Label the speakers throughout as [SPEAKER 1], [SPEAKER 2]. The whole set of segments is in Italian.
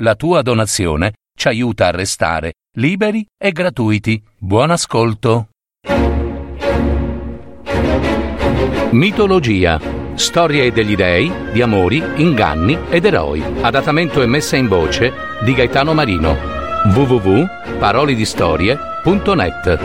[SPEAKER 1] La tua donazione ci aiuta a restare liberi e gratuiti. Buon ascolto. Mitologia. Storie degli dei, di amori, inganni ed eroi. Adattamento e messa in voce di Gaetano Marino. www.parolidistorie.net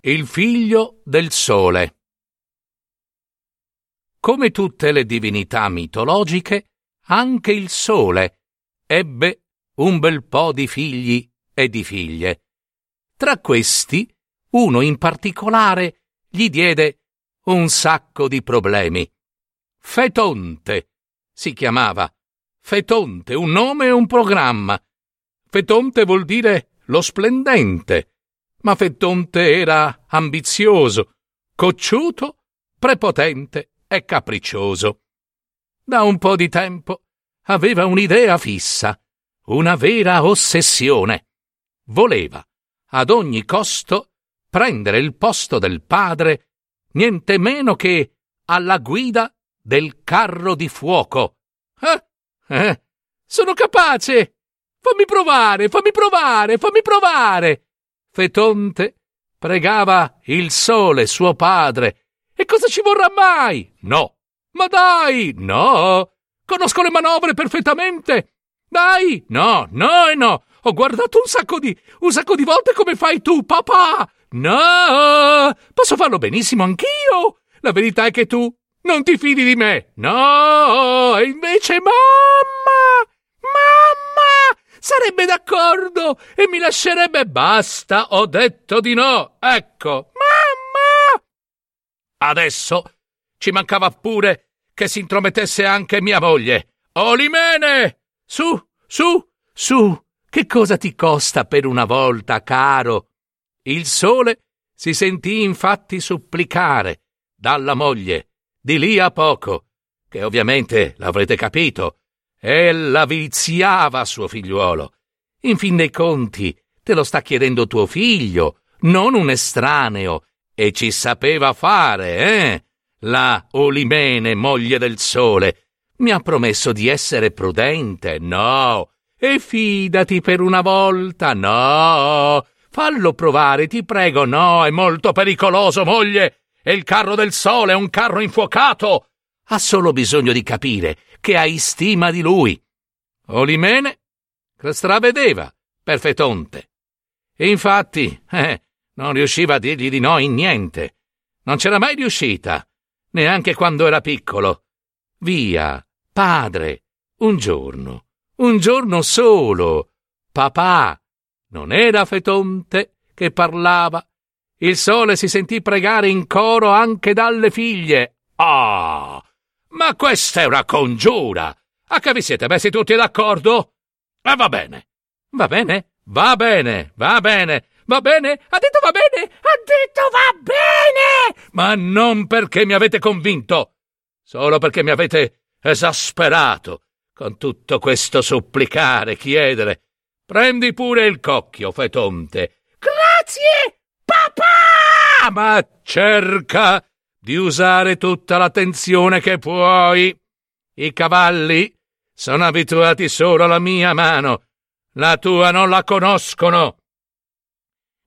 [SPEAKER 1] Il figlio del sole. Come tutte le divinità mitologiche, anche il sole ebbe un bel po' di figli e di figlie. Tra questi, uno in particolare gli diede un sacco di problemi. Fetonte si chiamava. Fetonte, un nome e un programma. Fetonte vuol dire lo splendente, ma Fetonte era ambizioso, cocciuto, prepotente e capriccioso. Da un po' di tempo aveva un'idea fissa, una vera ossessione. Voleva, ad ogni costo, prendere il posto del padre, niente meno che alla guida del carro di fuoco. Eh? Eh? Sono capace! Fammi provare, fammi provare, fammi provare! Fetonte pregava il sole, suo padre, e cosa ci vorrà mai? No. Ma dai, no. Conosco le manovre perfettamente. Dai, no, no e no. Ho guardato un sacco di un sacco di volte come fai tu, papà. No. Posso farlo benissimo anch'io. La verità è che tu non ti fidi di me. No. E invece mamma. Mamma sarebbe d'accordo e mi lascerebbe basta. Ho detto di no. Ecco. Adesso ci mancava pure che si intromettesse anche mia moglie. Olimene! Su, su, su! Che cosa ti costa per una volta, caro? Il sole si sentì infatti supplicare dalla moglie, di lì a poco, che ovviamente l'avrete capito, ella viziava suo figliuolo. In fin dei conti, te lo sta chiedendo tuo figlio, non un estraneo, e ci sapeva fare, eh? La Olimene, moglie del sole, mi ha promesso di essere prudente, no. E fidati per una volta, no. Fallo provare, ti prego, no, è molto pericoloso, moglie. E il carro del sole è un carro infuocato. Ha solo bisogno di capire che hai stima di lui. Olimene stravedeva per Fetonte. E infatti, eh, non riusciva a dirgli di no in niente. Non c'era mai riuscita, neanche quando era piccolo. Via, padre, un giorno, un giorno solo. Papà, non era Fetonte che parlava. Il sole si sentì pregare in coro anche dalle figlie. Ah! Ma questa è una congiura! A che vi siete messi tutti d'accordo? Ah, va bene. Va bene? Va bene, va bene. Va bene? Ha detto va bene? Ha detto va bene! Ma non perché mi avete convinto, solo perché mi avete esasperato con tutto questo supplicare, chiedere. Prendi pure il cocchio, Fetonte. Grazie, papà! Ma cerca di usare tutta l'attenzione che puoi. I cavalli sono abituati solo alla mia mano. La tua non la conoscono.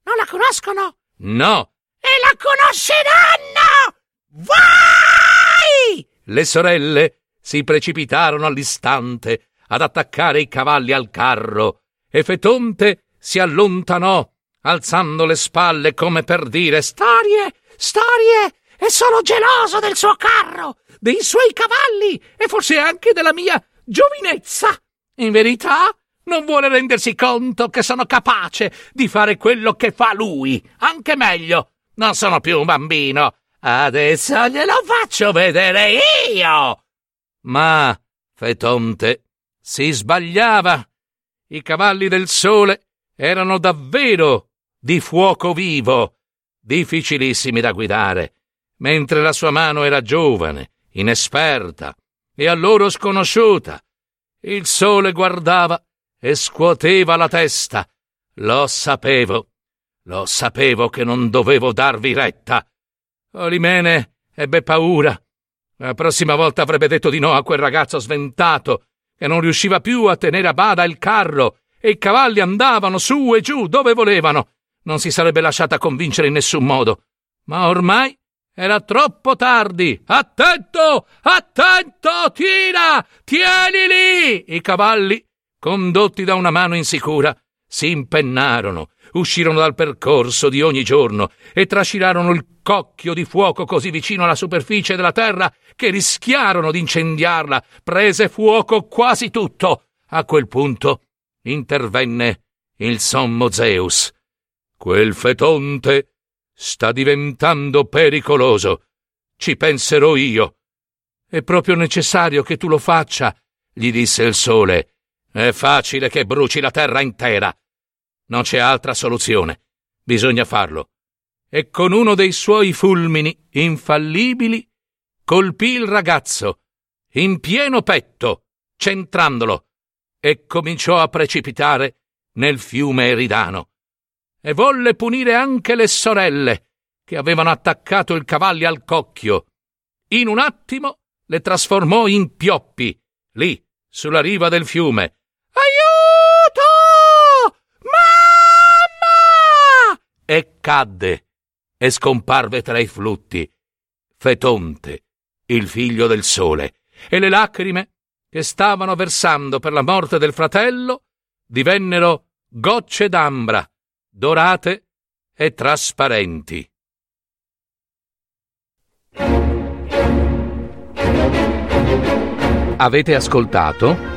[SPEAKER 2] Non la conoscono?
[SPEAKER 1] No.
[SPEAKER 2] E la conosceranno! Vai!
[SPEAKER 1] Le sorelle si precipitarono all'istante ad attaccare i cavalli al carro e Fetonte si allontanò, alzando le spalle come per dire
[SPEAKER 2] Storie, storie! È solo geloso del suo carro, dei suoi cavalli e forse anche della mia giovinezza. In verità, non vuole rendersi conto che sono capace di fare quello che fa lui, anche meglio. Non sono più un bambino. Adesso glielo faccio vedere io.
[SPEAKER 1] Ma Fetonte si sbagliava. I cavalli del sole erano davvero di fuoco vivo, difficilissimi da guidare, mentre la sua mano era giovane, inesperta e a loro sconosciuta. Il sole guardava e scuoteva la testa. Lo sapevo, lo sapevo che non dovevo darvi retta. Olimene ebbe paura, La prossima volta avrebbe detto di no a quel ragazzo sventato che non riusciva più a tenere a bada il carro e i cavalli andavano su e giù dove volevano. Non si sarebbe lasciata convincere in nessun modo. Ma ormai era troppo tardi. Attento! Attento! Tira! Tieni lì! I cavalli, condotti da una mano insicura, si impennarono, uscirono dal percorso di ogni giorno e trascinarono il cocchio di fuoco così vicino alla superficie della terra che rischiarono di incendiarla. Prese fuoco quasi tutto. A quel punto intervenne il sommo Zeus. Quel fetonte sta diventando pericoloso. Ci penserò io. È proprio necessario che tu lo faccia, gli disse il sole. È facile che bruci la terra intera. Non c'è altra soluzione. Bisogna farlo. E con uno dei suoi fulmini infallibili colpì il ragazzo in pieno petto, centrandolo, e cominciò a precipitare nel fiume Eridano. E volle punire anche le sorelle, che avevano attaccato il cavallo al cocchio. In un attimo le trasformò in pioppi, lì, sulla riva del fiume, e cadde e scomparve tra i flutti. Fetonte, il figlio del sole, e le lacrime che stavano versando per la morte del fratello divennero gocce d'ambra, dorate e trasparenti.
[SPEAKER 3] Avete ascoltato